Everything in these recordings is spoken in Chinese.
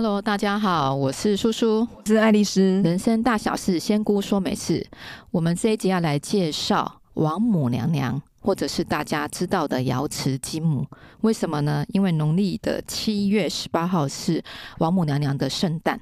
Hello，大家好，我是叔叔，我是爱丽丝。人生大小事，仙姑说美事。我们这一集要来介绍王母娘娘，或者是大家知道的瑶池金母。为什么呢？因为农历的七月十八号是王母娘娘的圣诞。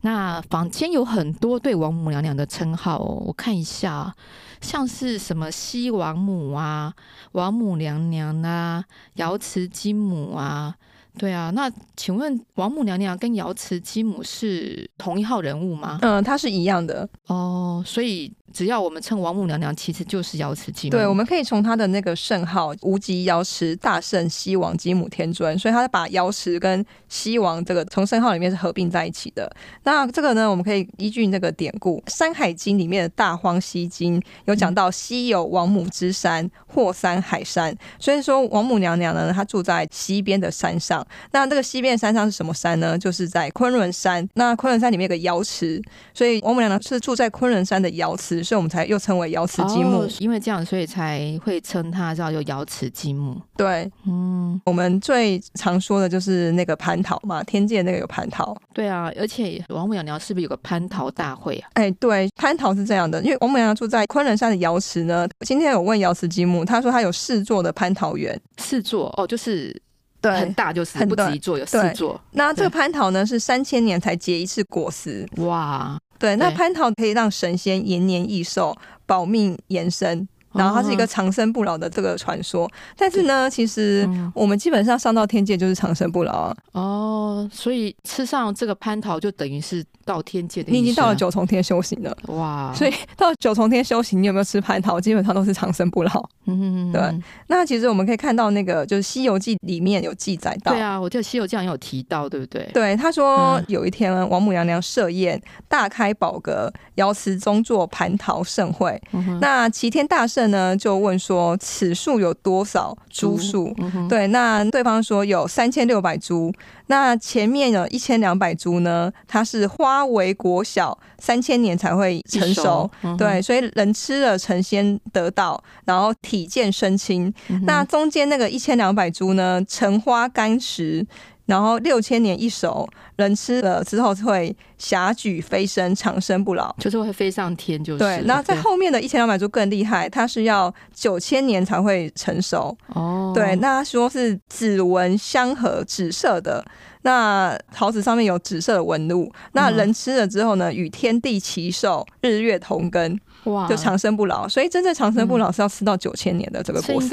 那坊间有很多对王母娘娘的称号哦，我看一下，像是什么西王母啊、王母娘娘啊、瑶池金母啊。对啊，那请问王母娘娘跟瑶池金母是同一号人物吗？嗯，她是一样的哦，所以。只要我们称王母娘娘，其实就是瑶池金。对，我们可以从她的那个圣号“无极瑶池大圣西王金母天尊”，所以他把瑶池跟西王这个从圣号里面是合并在一起的。那这个呢，我们可以依据那个典故，《山海经》里面的《大荒西经》有讲到“西有王母之山，霍山海山”，所以说王母娘娘呢，她住在西边的山上。那这个西边山上是什么山呢？就是在昆仑山。那昆仑山里面有个瑶池，所以王母娘娘是住在昆仑山的瑶池。所以我们才又称为瑶池积木。哦，因为这样，所以才会称它叫做瑶池积木。对，嗯，我们最常说的就是那个蟠桃嘛，天界那个有蟠桃。对啊，而且王母娘娘是不是有个蟠桃大会啊？哎，对，蟠桃是这样的，因为王母娘娘住在昆仑山的瑶池呢。今天有问瑶池积木，她说她有四座的蟠桃园，四座哦，就是对，很大，就是不止一座，有四座。那这个蟠桃呢，是三千年才结一次果实。哇！对，那蟠桃可以让神仙延年益寿、保命延生，然后它是一个长生不老的这个传说。但是呢，其实我们基本上上到天界就是长生不老啊。哦，所以吃上这个蟠桃就等于是。到天界的，你已经到了九重天修行了哇！所以到九重天修行，你有没有吃蟠桃？基本上都是长生不老。嗯，对。那其实我们可以看到，那个就是《西游记》里面有记载到。对啊，我记得《西游记》上有提到，对不对？对，他说有一天王母娘娘设宴，大开宝阁，瑶池中坐蟠桃盛会。嗯、那齐天大圣呢就问说：“此树有多少株数？”嗯、对，那对方说有三千六百株。那前面有一千两百株呢，它是花为国小，三千年才会成熟。嗯、对，所以人吃了成仙得道，然后体健身轻。嗯、那中间那个一千两百株呢，成花干实，然后六千年一熟，人吃了之后会霞举飞升，长生不老，就是会飞上天。就是对。那在后面的一千两百株更厉害，它是要九千年才会成熟。哦，对，那说是紫纹相合，紫色的。那桃子上面有紫色的纹路，那人吃了之后呢，与天地齐寿，日月同根，哇，就长生不老。所以真正长生不老是要吃到九千年的这个果实。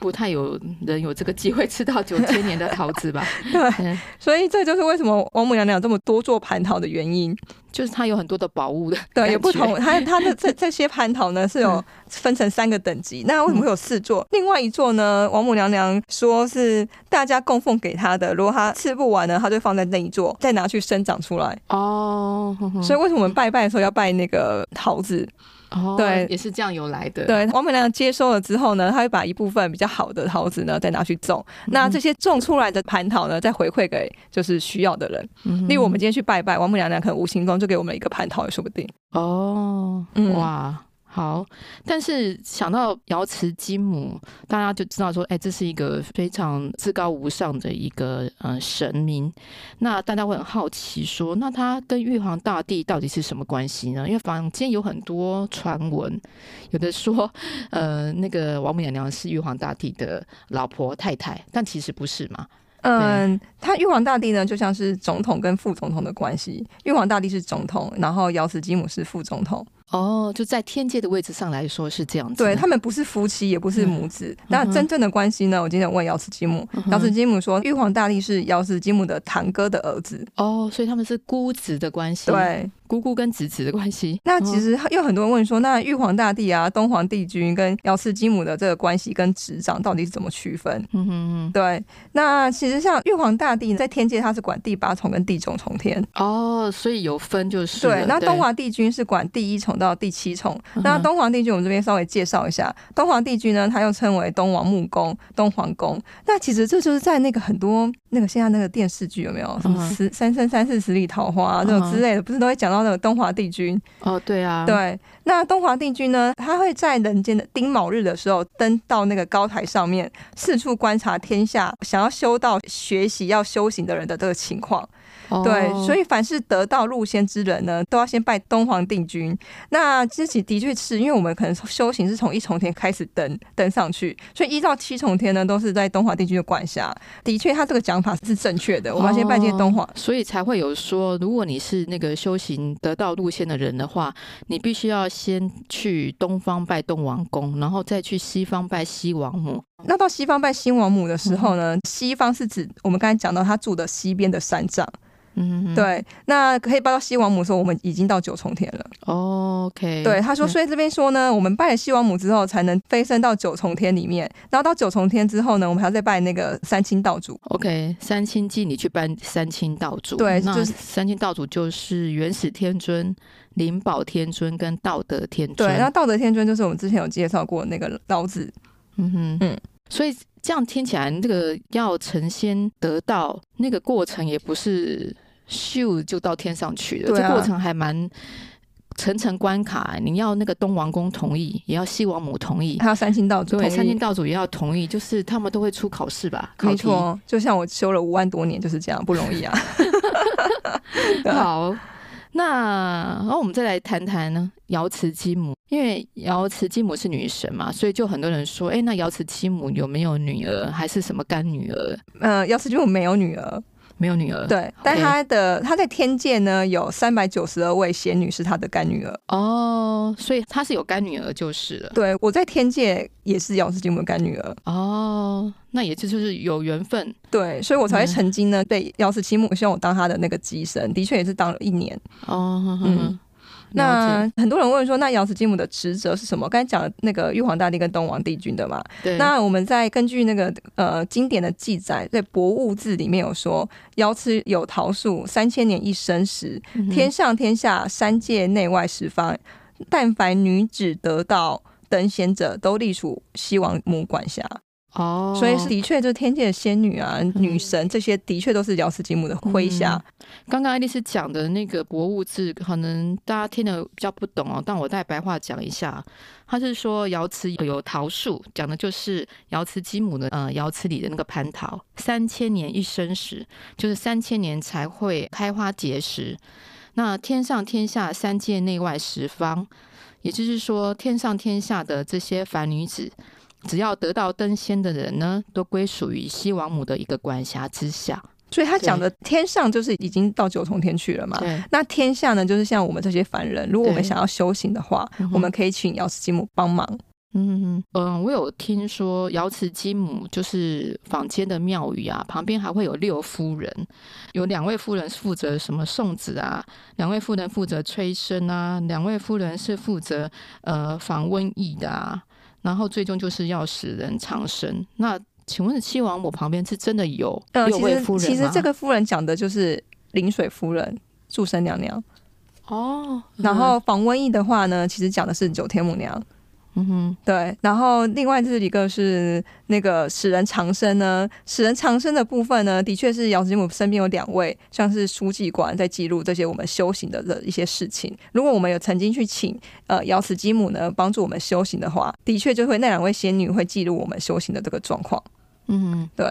不太有人有这个机会吃到九千年的桃子吧？对，所以这就是为什么王母娘娘有这么多做蟠桃的原因，就是它有很多的宝物的。对，有不同，它它的这这些蟠桃呢 是有分成三个等级。那为什么会有四座？另外一座呢？王母娘娘说是大家供奉给她的，如果她吃不完呢，她就放在那一座，再拿去生长出来。哦，所以为什么我们拜拜的时候要拜那个桃子？哦，对，也是这样由来的。对，王母娘娘接收了之后呢，她会把一部分比较好的桃子呢，再拿去种。嗯、那这些种出来的蟠桃呢，再回馈给就是需要的人。嗯，例如我们今天去拜拜，王母娘娘可能无形中就给我们一个蟠桃也说不定。哦，嗯、哇。好，但是想到瑶池金母，大家就知道说，哎，这是一个非常至高无上的一个呃神明。那大家会很好奇说，那他跟玉皇大帝到底是什么关系呢？因为坊间有很多传闻，有的说，呃，那个王母娘娘是玉皇大帝的老婆太太，但其实不是嘛。嗯，他玉皇大帝呢，就像是总统跟副总统的关系。玉皇大帝是总统，然后姚斯基姆是副总统。哦，就在天界的位置上来说是这样子。对，他们不是夫妻，也不是母子。嗯、那真正的关系呢？我今天问瑶池金母，瑶池金母说，玉皇大帝是瑶池金母的堂哥的儿子。哦，所以他们是姑侄的关系。对。姑姑跟侄子的关系，那其实有很多人问说，那玉皇大帝啊、东皇帝君跟瑶池金母的这个关系跟执掌到底是怎么区分？嗯哼哼，对，那其实像玉皇大帝在天界他是管第八重跟第九重天哦，所以有分就是对。那东华帝君是管第一重到第七重。那东皇帝君我们这边稍微介绍一下，东皇帝君呢，他又称为东王木宫、东皇宫。那其实这就是在那个很多那个现在那个电视剧有没有什么十三生三世十里桃花这种之类的，不是都会讲到那个东华帝君？哦，对啊，对。那东华帝君呢，他会在人间的丁卯日的时候登到那个高台上面，四处观察天下想要修道学习要修行的人的这个情况。对，所以凡是得道入仙之人呢，都要先拜东皇帝君。那自己的确是因为我们可能修行是从一重天开始登登上去，所以一到七重天呢，都是在东华帝君的管辖。的确，他这个讲法是正确的。我们要先拜见东皇，所以才会有说，如果你是那个修行得道路线的人的话，你必须要先去东方拜东王公，然后再去西方拜西王母。那到西方拜西王母的时候呢，西方是指我们刚才讲到他住的西边的三丈。嗯，对，那可以拜到西王母的时候，我们已经到九重天了。OK，对，他说，所以这边说呢，我们拜了西王母之后，才能飞升到九重天里面。然后到九重天之后呢，我们还要再拜那个三清道主。OK，三清祭你去拜三清道主。对，就是三清道主就是元始天尊、灵宝天尊跟道德天尊。对，那道德天尊就是我们之前有介绍过那个老子。嗯哼，嗯，所以这样听起来，这个要成仙得道，那个过程也不是。咻就到天上去了，啊、这过程还蛮层层关卡。你要那个东王公同意，也要西王母同意，还要三清道主，对，三清道主也要同意，就是他们都会出考试吧？没错，就像我修了五万多年就是这样，不容易啊。好，那然后我们再来谈谈呢，瑶池金母，因为瑶池金母是女神嘛，所以就很多人说，哎，那瑶池金母有没有女儿，还是什么干女儿？呃，瑶池金母没有女儿。没有女儿，对，但他的她 Okay 在天界呢，有三百九十二位仙女是他的干女儿。哦，所以他是有干女儿就是了。对，我在天界也是姚氏金母的干女儿。哦，那也就是有缘分。对，所以我才会曾经呢被姚氏金母希望我当他的那个机身，的确也是当了一年。哦，嗯。那很多人问说，那瑶池金母的职责是什么？刚才讲的那个玉皇大帝跟东王帝君的嘛。对。那我们再根据那个呃经典的记载，在《博物志》里面有说，瑶池有桃树，三千年一生时，天上天下三界内外十方，但凡女子得道登仙者，都隶属西王母管辖。哦，所以是的确，就是天界的仙女啊、嗯、女神这些，的确都是瑶池吉姆的麾下。刚刚爱丽丝讲的那个博物志，可能大家听得比较不懂哦，但我带白话讲一下。他是说瑶池有桃树，讲的就是瑶池基姆的呃瑶池里的那个蟠桃，三千年一生时，就是三千年才会开花结实。那天上天下三界内外十方，也就是说天上天下的这些凡女子。只要得到登仙的人呢，都归属于西王母的一个管辖之下。所以他讲的天上就是已经到九重天去了嘛。那天下呢，就是像我们这些凡人，如果我们想要修行的话，我们可以请瑶池金母帮忙。嗯嗯嗯，我有听说瑶池金母就是坊间的庙宇啊，旁边还会有六夫人，有两位夫人负责什么送子啊，两位夫人负责催生啊，两位夫人是负责呃防瘟疫的啊。然后最终就是要使人长生。那请问七王母旁边是真的有六位夫人吗？呃，其实，其实这个夫人讲的就是临水夫人、祝生娘娘。哦。然后防瘟疫的话呢，其实讲的是九天母娘。嗯哼，对，然后另外这一个是那个使人长生呢，使人长生的部分呢，的确是瑶池金母身边有两位，像是书记官在记录这些我们修行的的一些事情。如果我们有曾经去请呃瑶池金母呢帮助我们修行的话，的确就会那两位仙女会记录我们修行的这个状况。嗯，对。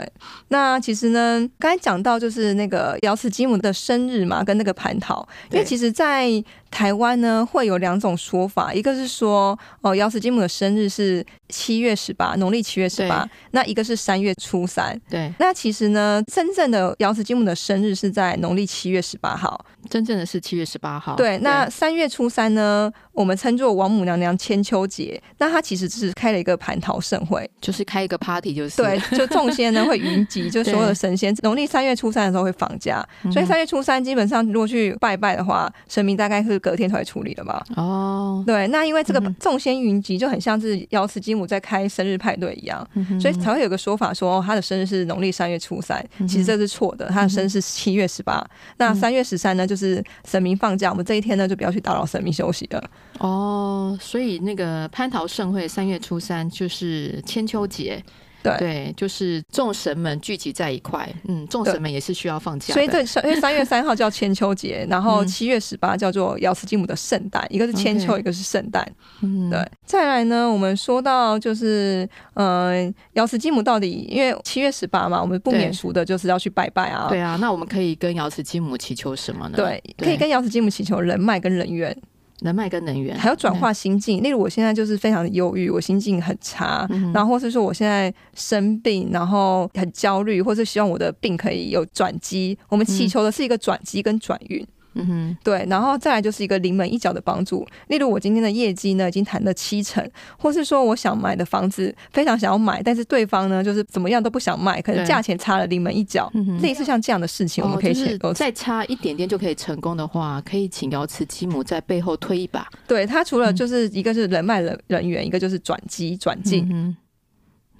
那其实呢，刚才讲到就是那个瑶池金母的生日嘛，跟那个蟠桃，因为其实，在台湾呢，会有两种说法，一个是说，哦，瑶池金姆的生日是七月十八，农历七月十八，那一个是三月初三。对，那其实呢，真正的瑶池金姆的生日是在农历七月十八号，真正的是七月十八号。对，那三月初三呢，我们称作王母娘娘千秋节，那它其实只是开了一个蟠桃盛会，就是开一个 party，就是对，就众仙呢 会云集，就所有的神仙，农历三月初三的时候会放假，所以三月初三基本上如果去拜拜的话，神明大概是。隔天才处理的嘛？哦，对，那因为这个众仙云集，就很像是瑶池金母在开生日派对一样，嗯、所以才会有个说法说，他的生日是农历三月初三。嗯、其实这是错的，他的生日是七月十八、嗯。那三月十三呢，就是神明放假，我们这一天呢就不要去打扰神明休息了。哦，所以那个蟠桃盛会三月初三就是千秋节。对对，就是众神们聚集在一块，嗯，众神们也是需要放假。所以这三因为三月三号叫千秋节，然后七月十八叫做瑶池金母的圣诞，一个是千秋，一个是圣诞。嗯，对。再来呢，我们说到就是，嗯，瑶池金母到底因为七月十八嘛，我们不免俗的就是要去拜拜啊。对啊，那我们可以跟瑶池金母祈求什么呢？对，可以跟瑶池金母祈求人脉跟人缘。人脉跟能源，还有转化心境。例如，我现在就是非常的忧郁，我心境很差，嗯、然后或是说我现在生病，然后很焦虑，或是希望我的病可以有转机。我们祈求的是一个转机跟转运。嗯哼，对，然后再来就是一个临门一脚的帮助。例如我今天的业绩呢，已经谈了七成，或是说我想买的房子非常想要买，但是对方呢就是怎么样都不想卖，可能价钱差了临门一脚。类似像这样的事情，我们可以写、哦就是、再差一点点就可以成功的话，可以请瑶池金母在背后推一把。对，他除了就是一个是人脉人人员，一个就是转机转进。嗯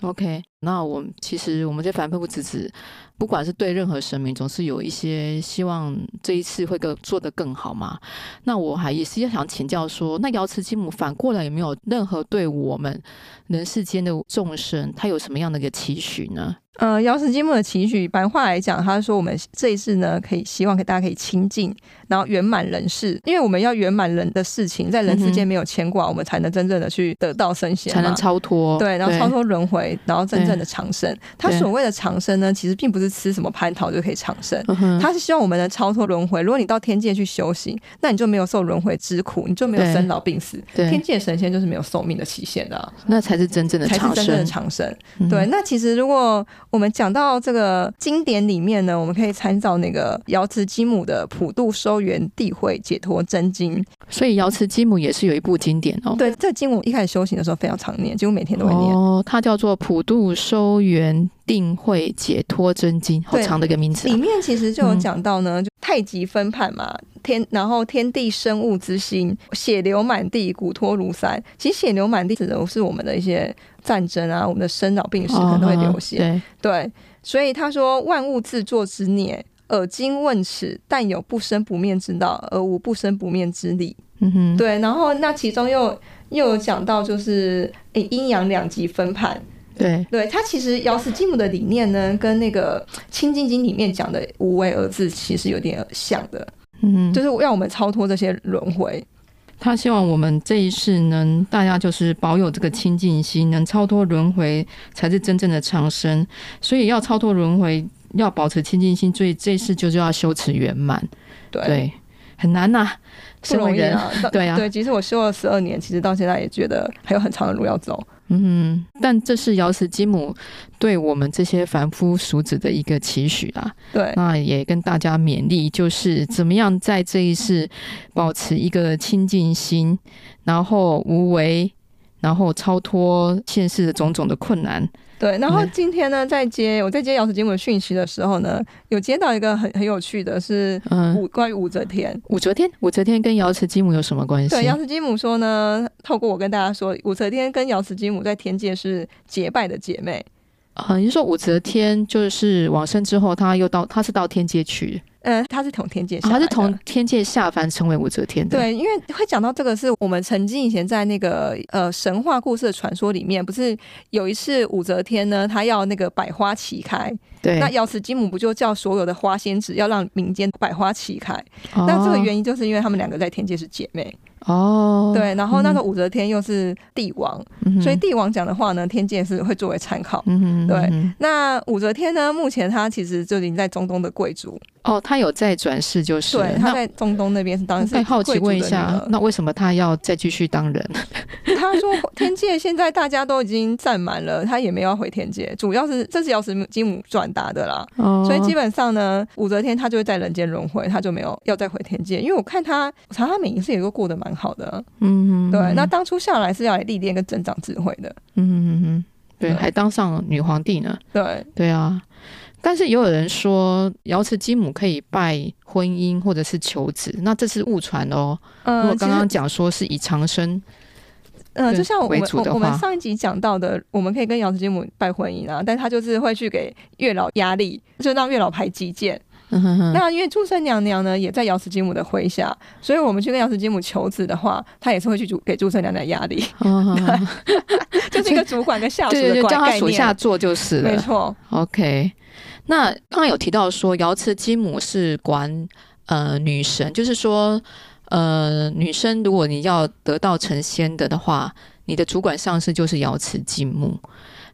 OK，那我们其实我们这凡夫俗子，不管是对任何神明，总是有一些希望这一次会更做得更好嘛。那我还也是想请教说，那瑶池金母反过来有没有任何对我们人世间的众生，他有什么样的一个期许呢？呃，瑶池金母的期许，白话来讲，他说我们这一次呢，可以希望给大家可以亲近，然后圆满人世，因为我们要圆满人的事情，在人世间没有牵挂，嗯、我们才能真正的去得到圣贤，才能超脱。对，然后超脱轮回，然后真正的长生。他所谓的长生呢，其实并不是吃什么蟠桃就可以长生，他是希望我们能超脱轮回。如果你到天界去修行，那你就没有受轮回之苦，你就没有生老病死。对，天界神仙就是没有寿命的期限的、啊，那才是真正的长生。才是真正的长生。对，那其实如果我们讲到这个经典里面呢，我们可以参照那个瑶池金母的《普度收圆地会解脱真经》，所以瑶池金母也是有一部经典哦。对，这个经我一开始修行的时候非常常念，几乎每天都会念。哦，它叫做《普度收圆定慧解脱真经》，好长的一个名字啊。里面其实就有讲到呢，就太极分判嘛，天，然后天地生物之心，血流满地，骨脱如山。其实血流满地指的是我们的一些。战争啊，我们的生老病死可能会流血，哦、对，对，所以他说万物自作之孽，尔今问此，但有不生不灭之道，而无不生不灭之理。嗯哼，对，然后那其中又又有讲到就是诶阴阳两极分判，对，对，他其实瑶池金母的理念呢，跟那个清净经里面讲的无为而治其实有点像的，嗯，就是让我们超脱这些轮回。他希望我们这一世能大家就是保有这个清净心，能超脱轮回，才是真正的长生。所以要超脱轮回，要保持清净心，所以这一世就是要修持圆满。对，对，很难呐、啊，不容易啊。对啊，对，其实我修了十二年，其实到现在也觉得还有很长的路要走。嗯，但这是瑶池金姆对我们这些凡夫俗子的一个期许啊。对，那也跟大家勉励，就是怎么样在这一世保持一个清净心，然后无为，然后超脱现世的种种的困难。对，然后今天呢，在接我在接瑶池金母的讯息的时候呢，有接到一个很很有趣的是，嗯，武关于武则天。武则天，武则天跟瑶池金母有什么关系？对，瑶池金母说呢，透过我跟大家说，武则天跟瑶池金母在天界是结拜的姐妹。啊，你说武则天就是往生之后，她又到，她是到天界去。嗯，他是从天界下，他是从天界下凡成为武则天的。对，因为会讲到这个，是我们曾经以前在那个呃神话故事的传说里面，不是有一次武则天呢，她要那个百花齐开。对，那瑶池金母不就叫所有的花仙子要让民间百花齐开？哦。那这个原因就是因为他们两个在天界是姐妹。哦，对，然后那个武则天又是帝王，嗯、所以帝王讲的话呢，天界是会作为参考。嗯、对，那武则天呢，目前她其实就已经在中东的贵族。哦，他有在转世，就是对，他在中东那边是当时。再好奇问一下，那为什么他要再继续当人？他说天界现在大家都已经占满了，他也没有要回天界，主要是这是瑶池金母转达的啦。哦，所以基本上呢，武则天她就会在人间轮回，她就没有要再回天界，因为我看她，我查她每一次也都过得蛮好的，嗯，对。那当初下来是要来历练跟增长智慧的，嗯嗯对，还当上女皇帝呢，对对啊。但是也有人说，瑶池金母可以拜婚姻或者是求子，那这是误传哦。嗯，我刚刚讲说是以长生，嗯，就像我们我，我们上一集讲到的，我们可以跟瑶池金母拜婚姻啊，但他就是会去给月老压力，就让月老排急件。嗯、哼哼那因为祝生娘娘呢也在瑶池金母的麾下，所以我们去跟瑶池金母求子的话，她也是会去给祝生娘娘压力。就是一个主管跟下属的对，对，对，叫他属下做就是了。没错。OK，那刚刚有提到说瑶池金母是管呃女神，就是说呃女生如果你要得道成仙的的话，你的主管上司就是瑶池金母。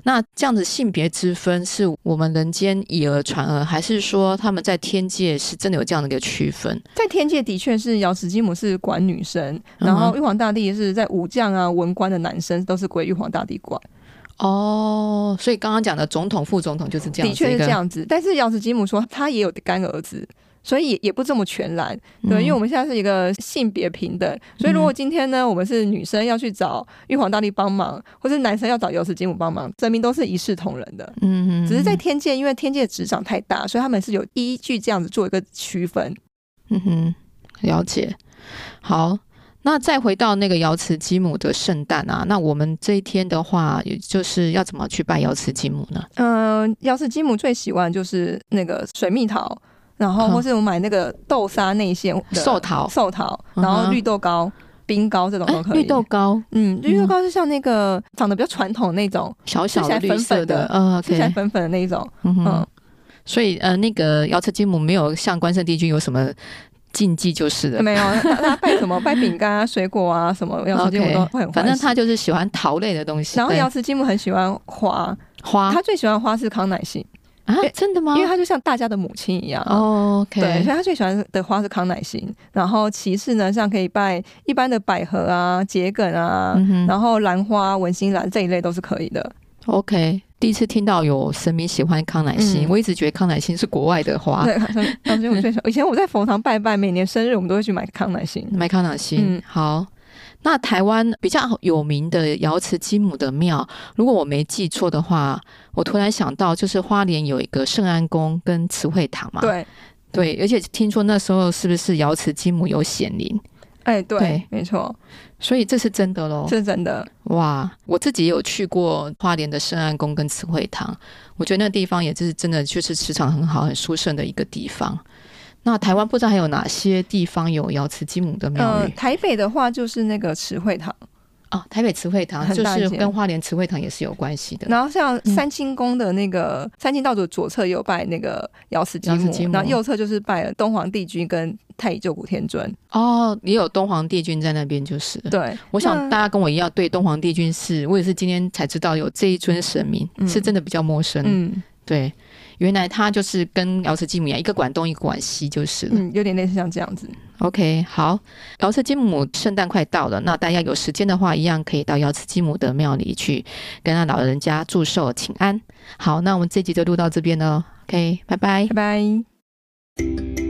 那这样子性别之分是我们人间以讹传讹，还是说他们在天界是真的有这样的一个区分？在天界的确是瑶池金母是管女生，然后玉皇大帝是在武将啊、文官的男生都是归玉皇大帝管。哦，所以刚刚讲的总统、副总统就是这样子，的确是这样子。但是瑶池金母说他也有干儿子。所以也也不这么全然，对，因为我们现在是一个性别平等，所以如果今天呢，我们是女生要去找玉皇大帝帮忙，或是男生要找瑶池金母帮忙，神明都是一视同仁的。嗯嗯，只是在天界，因为天界职掌太大，所以他们是有依据这样子做一个区分。嗯哼，了解。好，那再回到那个瑶池金母的圣诞啊，那我们这一天的话，也就是要怎么去拜瑶池金母呢？嗯、呃，瑶池金母最喜欢就是那个水蜜桃。然后，或是我买那个豆沙内馅寿桃，寿桃，然后绿豆糕、冰糕这种都可以。绿豆糕，嗯，绿豆糕是像那个长得比较传统那种，小小的绿色的，嗯，吃起来粉粉的那一种。嗯，所以呃，那个瑶池金母没有像关圣帝君有什么禁忌，就是的。没有，他拜什么？拜饼干啊、水果啊什么？瑶池金木都会很。反正他就是喜欢桃类的东西。然后瑶池金木很喜欢花，花，他最喜欢花是康乃馨。啊，真的吗？因为他就像大家的母亲一样。哦对，所以他最喜欢的花是康乃馨。然后其次呢，像可以拜一般的百合啊、桔梗啊，嗯、然后兰花、文心兰这一类都是可以的。OK，第一次听到有神明喜欢康乃馨，嗯、我一直觉得康乃馨是国外的花。对。以前我在佛堂拜拜，每年生日我们都会去买康乃馨，买康乃馨。嗯，好。那台湾比较有名的瑶池金母的庙，如果我没记错的话，我突然想到，就是花莲有一个圣安宫跟慈惠堂嘛。对对，而且听说那时候是不是瑶池金母有显灵？哎，对，对没错，所以这是真的喽。是真的哇！我自己有去过花莲的圣安宫跟慈惠堂，我觉得那个地方也就是真的，就是磁场很好、很殊胜的一个地方。那台湾不知道还有哪些地方有瑶池金母的庙宇？呃，台北的话就是那个慈惠堂哦，台北慈惠堂就是跟花莲慈惠堂也是有关系的。然后像三清宫的那个、嗯、三清道祖左侧有拜那个瑶池金母，金母然后右侧就是拜了东皇帝君跟太乙救苦天尊。哦，也有东皇帝君在那边，就是。对，我想大家跟我一样，对东皇帝君是，我也是今天才知道有这一尊神明，嗯、是真的比较陌生。嗯，对。原来他就是跟瑶池金母一样，一个管东，一个管西，就是了。嗯，有点类似像这样子。OK，好，瑶池金母圣诞快到了，那大家有时间的话，一样可以到瑶池金母的庙里去跟他老人家祝寿请安。好，那我们这集就录到这边了。OK，拜拜，拜拜。